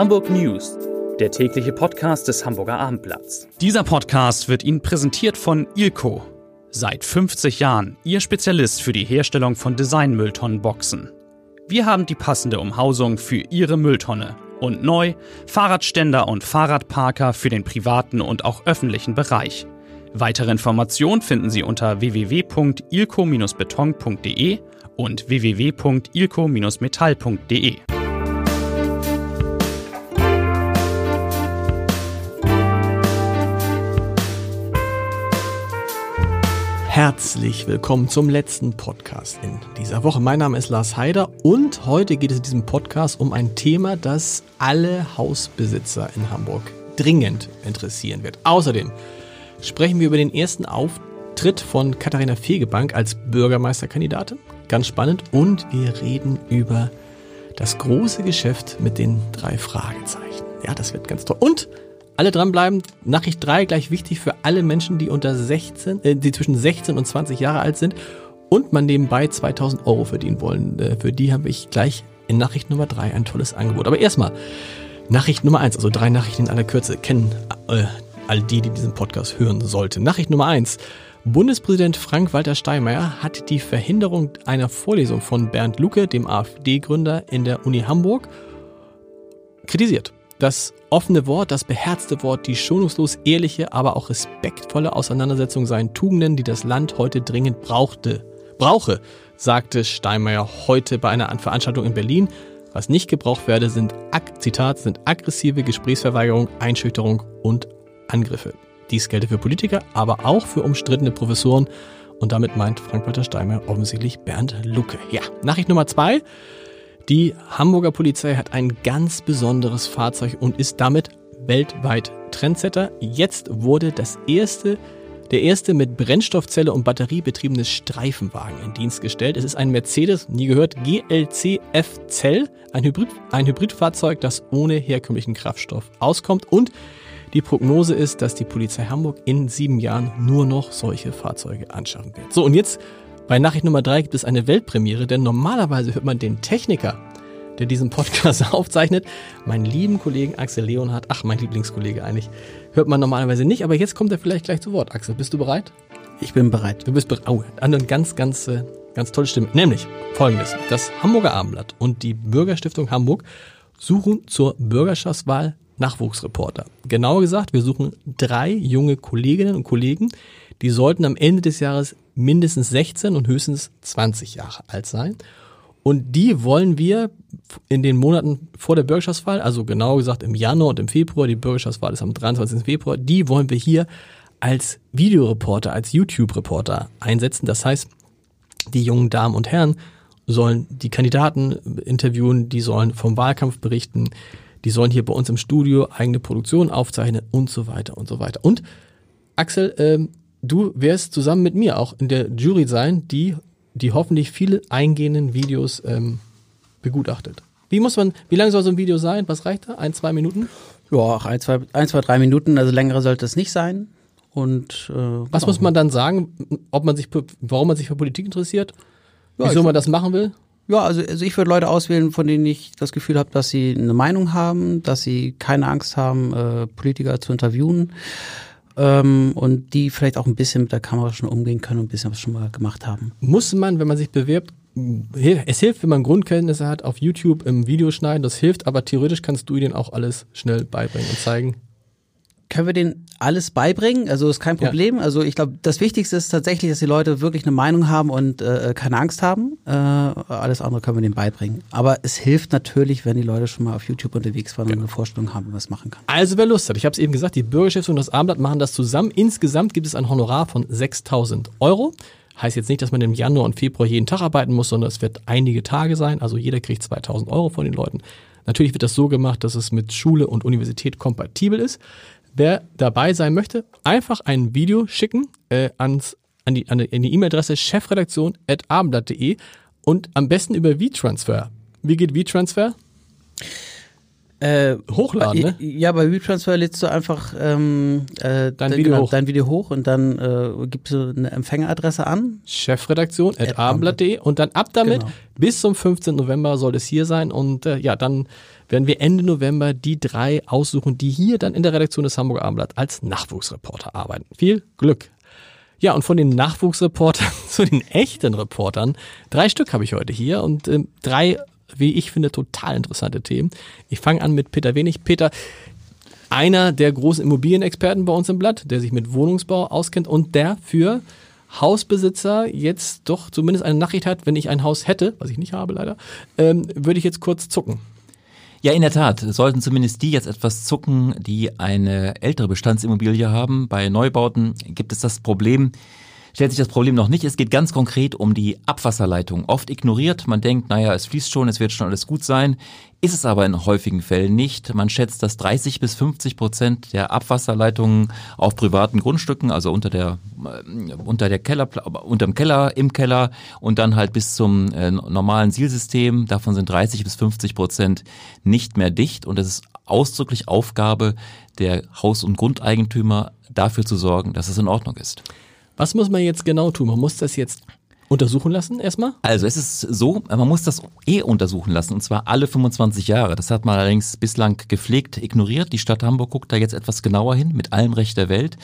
Hamburg News, der tägliche Podcast des Hamburger Abendblatts. Dieser Podcast wird Ihnen präsentiert von Ilko. Seit 50 Jahren Ihr Spezialist für die Herstellung von Designmülltonnenboxen. Wir haben die passende Umhausung für Ihre Mülltonne. Und neu Fahrradständer und Fahrradparker für den privaten und auch öffentlichen Bereich. Weitere Informationen finden Sie unter www.ilco-beton.de und www.ilco-metall.de. Herzlich willkommen zum letzten Podcast in dieser Woche. Mein Name ist Lars Heider und heute geht es in diesem Podcast um ein Thema, das alle Hausbesitzer in Hamburg dringend interessieren wird. Außerdem sprechen wir über den ersten Auftritt von Katharina Fegebank als Bürgermeisterkandidatin. Ganz spannend. Und wir reden über das große Geschäft mit den drei Fragezeichen. Ja, das wird ganz toll. Und alle dranbleiben. Nachricht 3 gleich wichtig für alle Menschen, die unter 16, äh, die zwischen 16 und 20 Jahre alt sind und man nebenbei 2000 Euro verdienen wollen. Äh, für die habe ich gleich in Nachricht Nummer 3 ein tolles Angebot. Aber erstmal Nachricht Nummer 1, also drei Nachrichten in aller Kürze, kennen äh, all die, die diesen Podcast hören sollten. Nachricht Nummer 1. Bundespräsident Frank-Walter Steinmeier hat die Verhinderung einer Vorlesung von Bernd Lucke, dem AfD-Gründer in der Uni Hamburg, kritisiert. Das offene Wort, das beherzte Wort, die schonungslos ehrliche, aber auch respektvolle Auseinandersetzung seien Tugenden, die das Land heute dringend brauchte. Brauche, sagte Steinmeier heute bei einer Veranstaltung in Berlin. Was nicht gebraucht werde, sind, Zitat, sind aggressive Gesprächsverweigerung, Einschüchterung und Angriffe. Dies gelte für Politiker, aber auch für umstrittene Professoren. Und damit meint Frank-Walter Steinmeier offensichtlich Bernd Lucke. Ja, Nachricht Nummer zwei. Die Hamburger Polizei hat ein ganz besonderes Fahrzeug und ist damit weltweit Trendsetter. Jetzt wurde das erste, der erste mit Brennstoffzelle und Batterie betriebene Streifenwagen in Dienst gestellt. Es ist ein Mercedes, nie gehört, GLC F-Zell, ein, Hybrid, ein Hybridfahrzeug, das ohne herkömmlichen Kraftstoff auskommt und die Prognose ist, dass die Polizei Hamburg in sieben Jahren nur noch solche Fahrzeuge anschaffen wird. So, und jetzt bei Nachricht Nummer drei gibt es eine Weltpremiere, denn normalerweise hört man den Techniker, der diesen Podcast aufzeichnet, meinen lieben Kollegen Axel Leonhardt, ach, mein Lieblingskollege eigentlich, hört man normalerweise nicht, aber jetzt kommt er vielleicht gleich zu Wort. Axel, bist du bereit? Ich bin bereit. Du bist bereit. Oh, eine ganz, ganz, äh, ganz tolle Stimme. Nämlich folgendes. Das Hamburger Abendblatt und die Bürgerstiftung Hamburg suchen zur Bürgerschaftswahl Nachwuchsreporter. Genauer gesagt, wir suchen drei junge Kolleginnen und Kollegen, die sollten am Ende des Jahres mindestens 16 und höchstens 20 Jahre alt sein. Und die wollen wir in den Monaten vor der Bürgerschaftswahl, also genauer gesagt im Januar und im Februar, die Bürgerschaftswahl ist am 23. Februar, die wollen wir hier als Videoreporter, als YouTube-Reporter einsetzen. Das heißt, die jungen Damen und Herren sollen die Kandidaten interviewen, die sollen vom Wahlkampf berichten, die sollen hier bei uns im Studio eigene Produktion aufzeichnen und so weiter und so weiter. Und Axel, ähm, du wirst zusammen mit mir auch in der Jury sein, die, die hoffentlich viele eingehenden Videos ähm, begutachtet. Wie muss man, wie lange soll so ein Video sein? Was reicht da? Ein, zwei Minuten? Ja, ein, zwei, ein, zwei, drei Minuten, also längere sollte es nicht sein. Und äh, was genau. muss man dann sagen, ob man sich, warum man sich für Politik interessiert? Ja, wieso man das machen will? Ja, also, also ich würde Leute auswählen, von denen ich das Gefühl habe, dass sie eine Meinung haben, dass sie keine Angst haben, äh, Politiker zu interviewen ähm, und die vielleicht auch ein bisschen mit der Kamera schon umgehen können und ein bisschen was schon mal gemacht haben. Muss man, wenn man sich bewirbt, es hilft, wenn man Grundkenntnisse hat, auf YouTube im Videoschneiden, das hilft, aber theoretisch kannst du ihnen auch alles schnell beibringen und zeigen können wir denen alles beibringen. Also ist kein Problem. Ja. Also ich glaube, das Wichtigste ist tatsächlich, dass die Leute wirklich eine Meinung haben und äh, keine Angst haben. Äh, alles andere können wir denen beibringen. Aber es hilft natürlich, wenn die Leute schon mal auf YouTube unterwegs waren ja. und eine Vorstellung haben, wie man es machen kann. Also wer Lust hat, ich habe es eben gesagt, die Bürgerstiftung und das Abendblatt machen das zusammen. Insgesamt gibt es ein Honorar von 6.000 Euro. Heißt jetzt nicht, dass man im Januar und Februar jeden Tag arbeiten muss, sondern es wird einige Tage sein. Also jeder kriegt 2.000 Euro von den Leuten. Natürlich wird das so gemacht, dass es mit Schule und Universität kompatibel ist. Wer dabei sein möchte, einfach ein Video schicken äh, ans, an die an E-Mail-Adresse chefredaktion.abendblatt.de und am besten über V-Transfer. Wie geht V-Transfer? Äh, hochladen, ne? Ja, bei WeTransfer lädst du einfach ähm, äh, dein, Video genau, hoch. dein Video hoch und dann äh, gibst du eine Empfängeradresse an. Chefredaktion at abendblatt.de und dann ab damit. Genau. Bis zum 15. November soll es hier sein und äh, ja, dann werden wir Ende November die drei aussuchen, die hier dann in der Redaktion des Hamburger Abendblatt als Nachwuchsreporter arbeiten. Viel Glück! Ja, und von den Nachwuchsreportern zu den echten Reportern, drei Stück habe ich heute hier und ähm, drei, wie ich finde, total interessante Themen. Ich fange an mit Peter Wenig. Peter, einer der großen Immobilienexperten bei uns im Blatt, der sich mit Wohnungsbau auskennt und der für Hausbesitzer jetzt doch zumindest eine Nachricht hat, wenn ich ein Haus hätte, was ich nicht habe leider, ähm, würde ich jetzt kurz zucken. Ja, in der Tat. Sollten zumindest die jetzt etwas zucken, die eine ältere Bestandsimmobilie haben. Bei Neubauten gibt es das Problem, stellt sich das Problem noch nicht. Es geht ganz konkret um die Abwasserleitung. Oft ignoriert. Man denkt, naja, es fließt schon, es wird schon alles gut sein. Ist es aber in häufigen Fällen nicht. Man schätzt, dass 30 bis 50 Prozent der Abwasserleitungen auf privaten Grundstücken, also unter der, äh, unter der Keller, unterm Keller, im Keller und dann halt bis zum äh, normalen Sielsystem, davon sind 30 bis 50 Prozent nicht mehr dicht und es ist ausdrücklich Aufgabe der Haus- und Grundeigentümer, dafür zu sorgen, dass es in Ordnung ist. Was muss man jetzt genau tun? Man muss das jetzt untersuchen lassen erstmal? Also es ist so, man muss das eh untersuchen lassen und zwar alle 25 Jahre. Das hat man allerdings bislang gepflegt ignoriert. Die Stadt Hamburg guckt da jetzt etwas genauer hin, mit allem Recht der Welt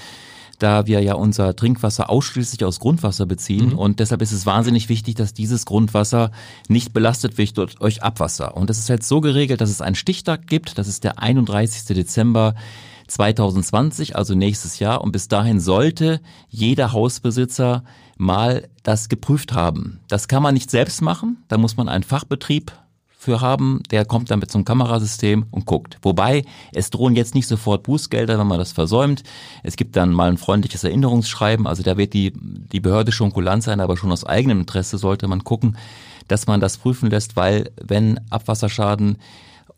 da wir ja unser Trinkwasser ausschließlich aus Grundwasser beziehen mhm. und deshalb ist es wahnsinnig wichtig, dass dieses Grundwasser nicht belastet wird durch Abwasser. Und es ist jetzt so geregelt, dass es einen Stichtag gibt, das ist der 31. Dezember 2020, also nächstes Jahr. Und bis dahin sollte jeder Hausbesitzer mal das geprüft haben. Das kann man nicht selbst machen. Da muss man einen Fachbetrieb für haben, der kommt dann mit so einem Kamerasystem und guckt. Wobei, es drohen jetzt nicht sofort Bußgelder, wenn man das versäumt. Es gibt dann mal ein freundliches Erinnerungsschreiben, also da wird die, die Behörde schon kulant sein, aber schon aus eigenem Interesse sollte man gucken, dass man das prüfen lässt, weil wenn Abwasserschaden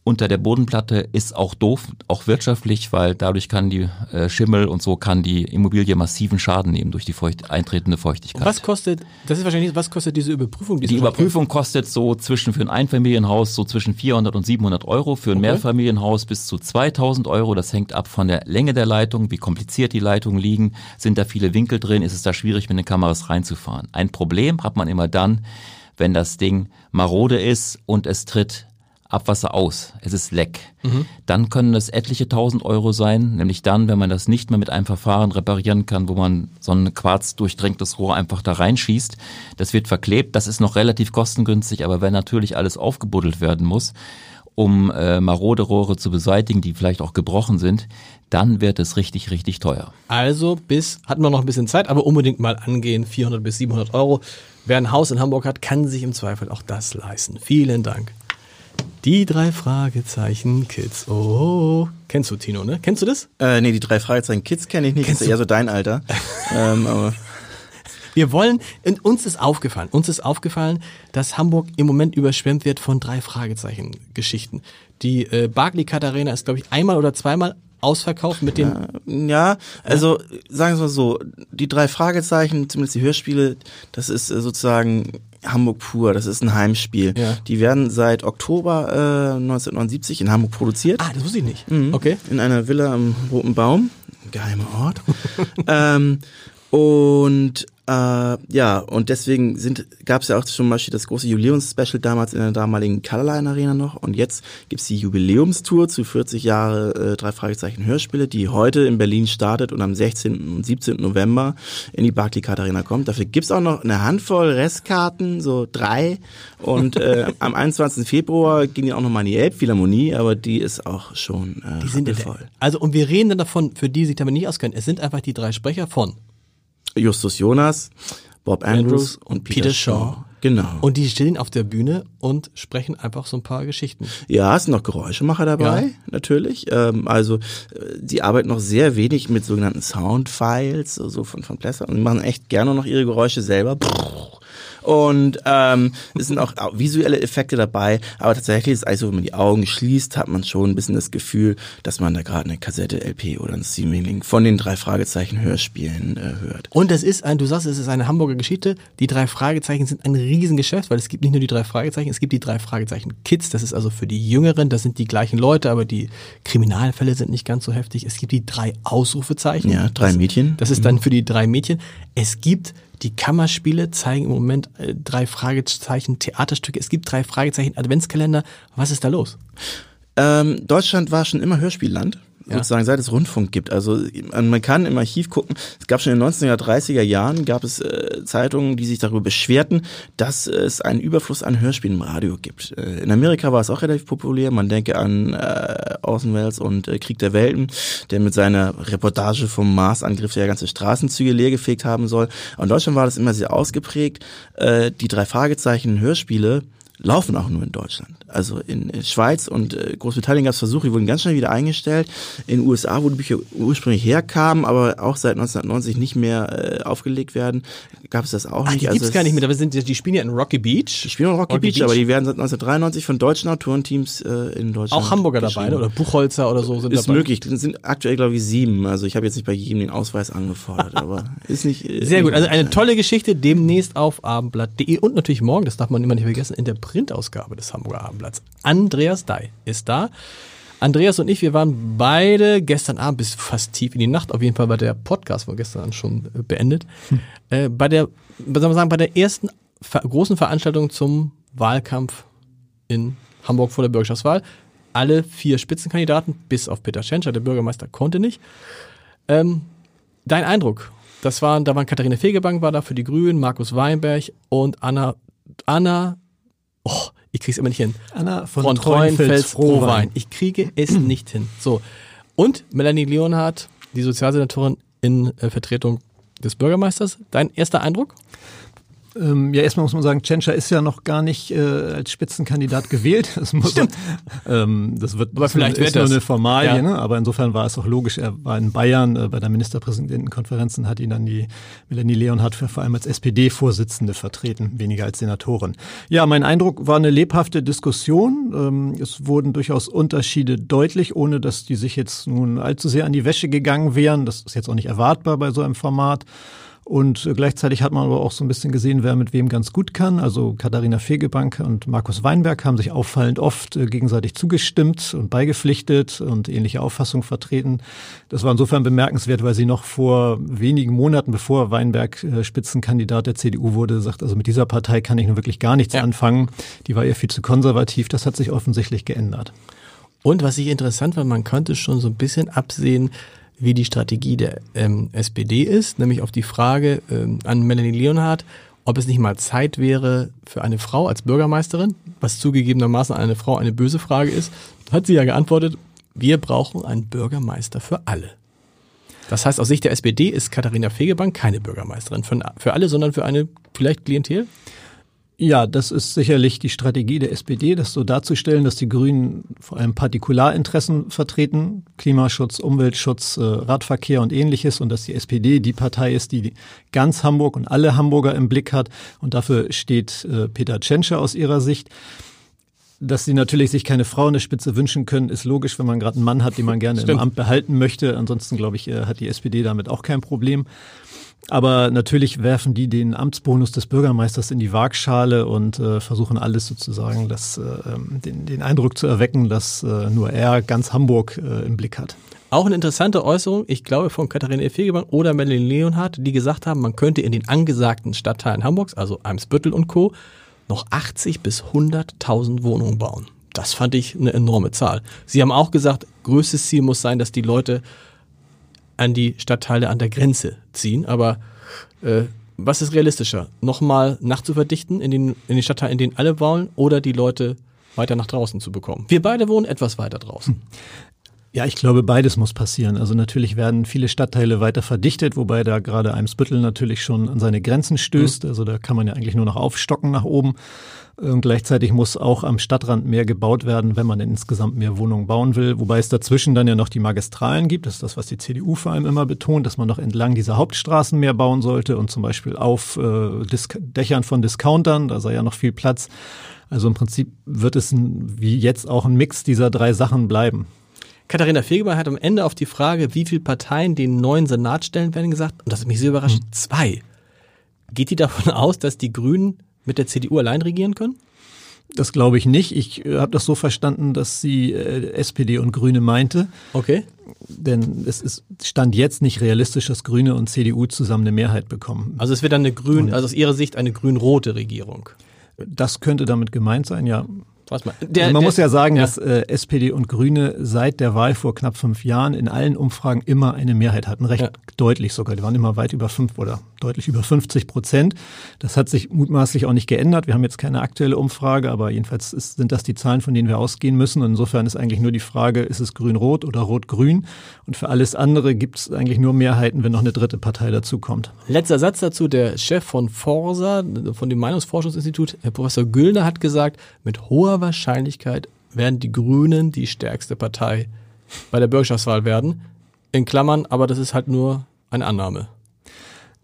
unter der Bodenplatte ist auch doof, auch wirtschaftlich, weil dadurch kann die äh, Schimmel und so kann die Immobilie massiven Schaden nehmen durch die feucht, eintretende Feuchtigkeit. Und was kostet, das ist wahrscheinlich, was kostet diese Überprüfung? Die Überprüfung kostet so zwischen für ein Einfamilienhaus so zwischen 400 und 700 Euro, für ein okay. Mehrfamilienhaus bis zu 2000 Euro. Das hängt ab von der Länge der Leitung, wie kompliziert die Leitungen liegen, sind da viele Winkel drin, ist es da schwierig mit den Kameras reinzufahren. Ein Problem hat man immer dann, wenn das Ding marode ist und es tritt Abwasser aus, es ist leck. Mhm. Dann können es etliche tausend Euro sein, nämlich dann, wenn man das nicht mehr mit einem Verfahren reparieren kann, wo man so ein quarzdurchdrängtes Rohr einfach da reinschießt. Das wird verklebt, das ist noch relativ kostengünstig, aber wenn natürlich alles aufgebuddelt werden muss, um äh, marode Rohre zu beseitigen, die vielleicht auch gebrochen sind, dann wird es richtig, richtig teuer. Also bis, hatten wir noch ein bisschen Zeit, aber unbedingt mal angehen, 400 bis 700 Euro. Wer ein Haus in Hamburg hat, kann sich im Zweifel auch das leisten. Vielen Dank. Die drei Fragezeichen Kids. Oh, kennst du Tino, ne? Kennst du das? Äh, nee, die drei Fragezeichen Kids kenne ich nicht. Kennst das ist eher so dein Alter. ähm, aber wir wollen, uns ist aufgefallen, uns ist aufgefallen, dass Hamburg im Moment überschwemmt wird von drei Fragezeichen Geschichten. Die äh, Barclay Arena ist, glaube ich, einmal oder zweimal ausverkauft mit dem. Ja, ja also sagen wir mal so, die drei Fragezeichen, zumindest die Hörspiele, das ist äh, sozusagen Hamburg pur, das ist ein Heimspiel. Ja. Die werden seit Oktober äh, 1979 in Hamburg produziert. Ah, das wusste ich nicht. Mhm. Okay. In einer Villa am Roten Baum. Geheimer Ort. ähm, und äh, ja, und deswegen gab es ja auch zum Beispiel das große Jubiläumsspecial damals in der damaligen Colorline Arena noch. Und jetzt gibt's die Jubiläumstour zu 40 Jahre äh, drei Fragezeichen Hörspiele, die heute in Berlin startet und am 16. und 17. November in die Barclaycard Arena kommt. Dafür gibt's auch noch eine Handvoll Restkarten, so drei. Und äh, am 21. Februar ging die auch noch mal in die Elbphilharmonie, aber die ist auch schon äh, die sind voll. Also und wir reden dann davon, für die sich damit nicht auskennen, es sind einfach die drei Sprecher von Justus Jonas, Bob Andrews, Andrews und Peter, Peter Shaw. Shaw. Genau. Und die stehen auf der Bühne und sprechen einfach so ein paar Geschichten. Ja, es sind noch Geräuschemacher dabei, ja. natürlich. Ähm, also äh, sie arbeiten noch sehr wenig mit sogenannten Soundfiles, so von, von Plesser und machen echt gerne noch ihre Geräusche selber. Und ähm, es sind auch visuelle Effekte dabei, aber tatsächlich ist es also, wenn man die Augen schließt, hat man schon ein bisschen das Gefühl, dass man da gerade eine Kassette, LP oder ein Streaming von den drei Fragezeichen Hörspielen äh, hört. Und es ist ein, du sagst, es ist eine Hamburger Geschichte. Die drei Fragezeichen sind ein Riesengeschäft, weil es gibt nicht nur die drei Fragezeichen, es gibt die drei Fragezeichen Kids, das ist also für die Jüngeren, das sind die gleichen Leute, aber die Kriminalfälle sind nicht ganz so heftig. Es gibt die drei Ausrufezeichen. Ja, drei Mädchen. Das ist dann für die drei Mädchen. Es gibt die Kammerspiele zeigen im Moment äh, drei Fragezeichen Theaterstücke. Es gibt drei Fragezeichen Adventskalender. Was ist da los? Ähm, Deutschland war schon immer Hörspielland sozusagen seit es Rundfunk gibt. Also man kann im Archiv gucken, es gab schon in den 1930er Jahren, gab es äh, Zeitungen, die sich darüber beschwerten, dass es einen Überfluss an Hörspielen im Radio gibt. Äh, in Amerika war es auch relativ populär. Man denke an äh, Außenwels und äh, Krieg der Welten, der mit seiner Reportage vom Marsangriff der ganze Straßenzüge leergefegt haben soll. Und in Deutschland war das immer sehr ausgeprägt. Äh, die drei Fragezeichen Hörspiele laufen auch nur in Deutschland. Also in Schweiz und äh, Großbritannien gab es Versuche, die wurden ganz schnell wieder eingestellt. In den USA, wo die Bücher ursprünglich herkamen, aber auch seit 1990 nicht mehr äh, aufgelegt werden, gab es das auch Ach, nicht. Die also gibt's gar nicht mehr, aber sind, die spielen ja in Rocky Beach. Die spielen in Rocky, Rocky Beach, Beach. aber die werden seit 1993 von deutschen Autorenteams äh, in Deutschland Auch Hamburger dabei, ne? oder Buchholzer oder so sind Ist dabei. möglich. Es sind aktuell, glaube ich, sieben. Also ich habe jetzt nicht bei jedem den Ausweis angefordert, aber ist nicht. äh, Sehr gut, also eine tolle Geschichte demnächst auf abendblatt.de und natürlich morgen, das darf man immer nicht vergessen, in der Printausgabe des Hamburger Abendblatts. Andreas Dai ist da. Andreas und ich, wir waren beide gestern Abend bis fast tief in die Nacht, auf jeden Fall war der Podcast von gestern schon äh, beendet, äh, bei der, was soll man sagen, bei der ersten ver großen Veranstaltung zum Wahlkampf in Hamburg vor der Bürgerschaftswahl. Alle vier Spitzenkandidaten, bis auf Peter Tschentscher, der Bürgermeister konnte nicht. Ähm, dein Eindruck? Das waren, da waren Katharina Fegebank war da für die Grünen, Markus Weinberg und Anna, Anna, oh, ich krieg's immer nicht hin. Anna von, Von Treuenfels. Frohwein. Ich kriege es nicht hin. So. Und Melanie Leonhardt, die Sozialsenatorin in äh, Vertretung des Bürgermeisters. Dein erster Eindruck? Ähm, ja, erstmal muss man sagen, Tschentscher ist ja noch gar nicht äh, als Spitzenkandidat gewählt. Das, muss man, ähm, das wird Aber ist vielleicht wird ist nur das. eine Formalie, Ja. ne? aber insofern war es auch logisch. Er war in Bayern äh, bei der Ministerpräsidentenkonferenz und hat ihn dann die Melanie Leonhardt für, vor allem als SPD-Vorsitzende vertreten, weniger als Senatorin. Ja, mein Eindruck war eine lebhafte Diskussion. Ähm, es wurden durchaus Unterschiede deutlich, ohne dass die sich jetzt nun allzu sehr an die Wäsche gegangen wären. Das ist jetzt auch nicht erwartbar bei so einem Format. Und äh, gleichzeitig hat man aber auch so ein bisschen gesehen, wer mit wem ganz gut kann. Also Katharina Fegebank und Markus Weinberg haben sich auffallend oft äh, gegenseitig zugestimmt und beigepflichtet und ähnliche Auffassungen vertreten. Das war insofern bemerkenswert, weil sie noch vor wenigen Monaten, bevor Weinberg äh, Spitzenkandidat der CDU wurde, sagt, also mit dieser Partei kann ich nun wirklich gar nichts Ja. anfangen. Die war ihr viel zu konservativ. Das hat sich offensichtlich geändert. Und was ich interessant fand, man konnte schon so ein bisschen absehen, wie die Strategie der ähm, SPD ist, nämlich auf die Frage ähm, an Melanie Leonhardt, ob es nicht mal Zeit wäre für eine Frau als Bürgermeisterin, was zugegebenermaßen eine Frau eine böse Frage ist, hat sie ja geantwortet, wir brauchen einen Bürgermeister für alle. Das heißt, aus Sicht der SPD ist Katharina Fegebank keine Bürgermeisterin für, für alle, sondern für eine vielleicht Klientel. Ja, das ist sicherlich die Strategie der SPD, das so darzustellen, dass die Grünen vor allem Partikularinteressen vertreten, Klimaschutz, Umweltschutz, äh, Radverkehr und ähnliches und dass die SPD die Partei ist, die ganz Hamburg und alle Hamburger im Blick hat und dafür steht äh, Peter Tschentscher aus ihrer Sicht. Dass sie natürlich sich keine Frau in der Spitze wünschen können, ist logisch, wenn man gerade einen Mann hat, den man gerne im Stimmt. Amt behalten möchte. Ansonsten, glaube ich, äh, hat die SPD damit auch kein Problem. Aber natürlich werfen die den Amtsbonus des Bürgermeisters in die Waagschale und äh, versuchen alles sozusagen, das, äh, ähm, den, den Eindruck zu erwecken, dass äh, nur er ganz Hamburg äh, im Blick hat. Auch eine interessante Äußerung, ich glaube von Katharina E. Fegebank oder Melanie Leonhardt, die gesagt haben, man könnte in den angesagten Stadtteilen Hamburgs, also Eimsbüttel und Co., noch 80 bis 100.000 Wohnungen bauen. Das fand ich eine enorme Zahl. Sie haben auch gesagt, größtes Ziel muss sein, dass die Leute an die Stadtteile an der Grenze ziehen. Aber äh, was ist realistischer? Nochmal nachzuverdichten in den, in den Stadtteilen, in denen alle wollen, oder die Leute weiter nach draußen zu bekommen? Wir beide wohnen etwas weiter draußen. Ja, ich glaube, beides muss passieren. Also natürlich werden viele Stadtteile weiter verdichtet, wobei da gerade Eimsbüttel natürlich schon an seine Grenzen stößt. Mhm. Also da kann man ja eigentlich nur noch aufstocken nach oben. Und gleichzeitig muss auch am Stadtrand mehr gebaut werden, wenn man insgesamt mehr Wohnungen bauen will. Wobei es dazwischen dann ja noch die Magistralen gibt. Das ist das, was die CDU vor allem immer betont, dass man noch entlang dieser Hauptstraßen mehr bauen sollte und zum Beispiel auf äh, Dächern von Discountern. Da sei ja noch viel Platz. Also im Prinzip wird es ein, wie jetzt auch ein Mix dieser drei Sachen bleiben. Katharina Fegemann hat am Ende auf die Frage, wie viele Parteien den neuen Senat stellen werden, gesagt, und das hat mich sehr überrascht, hm. zwei. Geht die davon aus, dass die Grünen mit der CDU allein regieren können? Das glaube ich nicht. Ich äh, habe das so verstanden, dass sie äh, SPD und Grüne meinte. Okay. Denn es ist, stand jetzt nicht realistisch, dass Grüne und CDU zusammen eine Mehrheit bekommen. Also es wird dann eine grün, also aus Ihrer Sicht eine grün-rote Regierung. Das könnte damit gemeint sein, ja. Was man, der, also man der, muss ja sagen, ja. dass äh, SPD und Grüne seit der Wahl vor knapp fünf Jahren in allen Umfragen immer eine Mehrheit hatten, recht ja. deutlich sogar. Die waren immer weit über fünf oder deutlich über 50 Prozent. Das hat sich mutmaßlich auch nicht geändert. Wir haben jetzt keine aktuelle Umfrage, aber jedenfalls ist, sind das die Zahlen, von denen wir ausgehen müssen. Und insofern ist eigentlich nur die Frage, ist es grün-rot oder rot-grün? Und für alles andere gibt es eigentlich nur Mehrheiten, wenn noch eine dritte Partei dazukommt. Letzter Satz dazu. Der Chef von Forsa, von dem Meinungsforschungsinstitut, Herr Professor Güllner, hat gesagt, mit hoher Wahrscheinlichkeit werden die Grünen die stärkste Partei bei der Bürgerschaftswahl werden. In Klammern, aber das ist halt nur eine Annahme.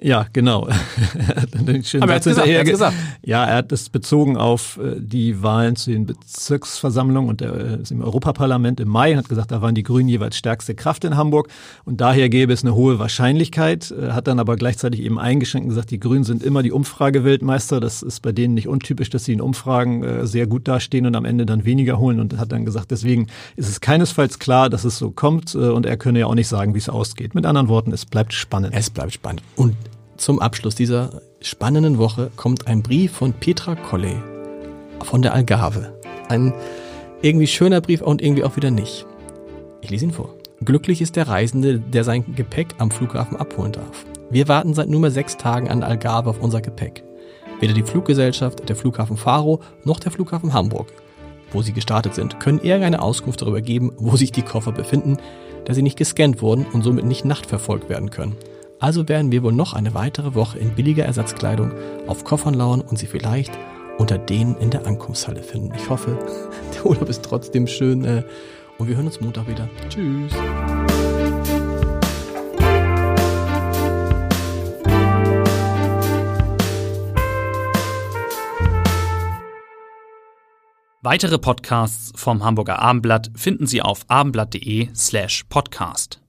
Ja, genau. Aber er hat gesagt, er hat gesagt. Ja, er hat es bezogen auf äh, die Wahlen zu den Bezirksversammlungen und der, äh, im Europaparlament im Mai. Er hat gesagt, da waren die Grünen jeweils stärkste Kraft in Hamburg und daher gäbe es eine hohe Wahrscheinlichkeit. Er Hat dann aber gleichzeitig eben eingeschränkt und gesagt, die Grünen sind immer die Umfrageweltmeister. Das ist bei denen nicht untypisch, dass sie in Umfragen äh, sehr gut dastehen und am Ende dann weniger holen und hat dann gesagt, deswegen ist es keinesfalls klar, dass es so kommt und er könne ja auch nicht sagen, wie es ausgeht. Mit anderen Worten, es bleibt spannend. Es bleibt spannend. Und zum Abschluss dieser spannenden Woche kommt ein Brief von Petra Colley von der Algarve. Ein irgendwie schöner Brief und irgendwie auch wieder nicht. Ich lese ihn vor. Glücklich ist der Reisende, der sein Gepäck am Flughafen abholen darf. Wir warten seit nunmehr sechs Tagen an Algarve auf unser Gepäck. Weder die Fluggesellschaft, der Flughafen Faro noch der Flughafen Hamburg, wo sie gestartet sind, können irgendeine Auskunft darüber geben, wo sich die Koffer befinden, da sie nicht gescannt wurden und somit nicht nachtverfolgt werden können. Also werden wir wohl noch eine weitere Woche in billiger Ersatzkleidung auf Koffern lauern und sie vielleicht unter denen in der Ankunftshalle finden. Ich hoffe, der Urlaub ist trotzdem schön äh, und wir hören uns Montag wieder. Tschüss. Weitere Podcasts vom Hamburger Abendblatt finden Sie auf abendblatt.de slash podcast.